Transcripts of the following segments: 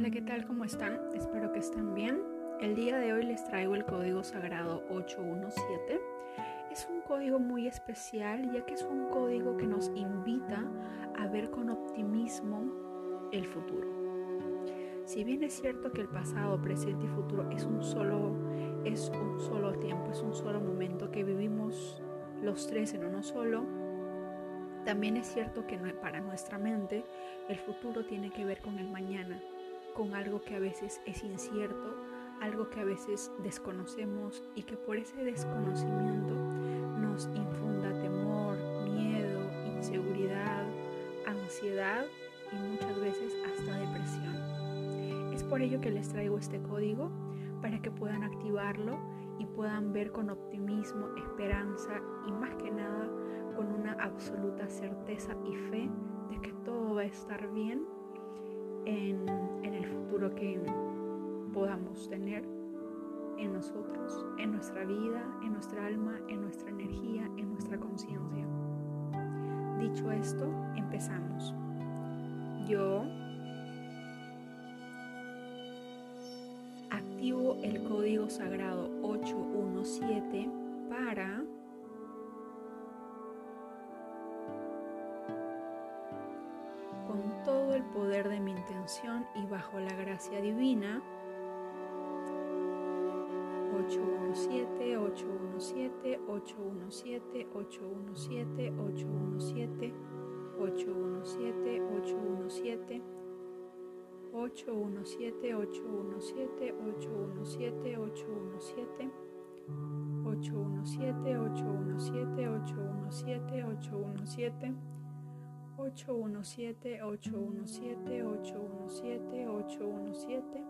Hola, ¿qué tal? ¿Cómo están? Espero que estén bien. El día de hoy les traigo el código sagrado 817. Es un código muy especial ya que es un código que nos invita a ver con optimismo el futuro. Si bien es cierto que el pasado, presente y futuro es un solo es un solo tiempo, es un solo momento que vivimos los tres en uno solo, también es cierto que para nuestra mente el futuro tiene que ver con el mañana, con algo que a veces es incierto, algo que a veces desconocemos y que por ese desconocimiento nos infunda temor, miedo, inseguridad, ansiedad y muchas veces hasta depresión. Es por ello que les traigo este código para que puedan activarlo y puedan ver con optimismo, esperanza y más que nada con una absoluta certeza y fe de que todo va a estar bien en, el futuro que podamos tener en nosotros, en nuestra vida, en nuestra alma, en nuestra energía, en nuestra conciencia. Dicho esto, empezamos. Yo activo el código sagrado 817 para con todo el poder de mi intención y bajo la gracia divina. 817 817 817 817 817 817 817 817 817 817 817 817 817 817 817 817 817 817 817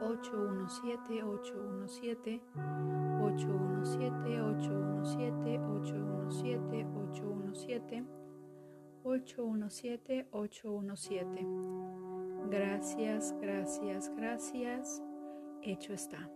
817 817 817 817 817 817 817 817 Gracias, gracias, gracias. Hecho está.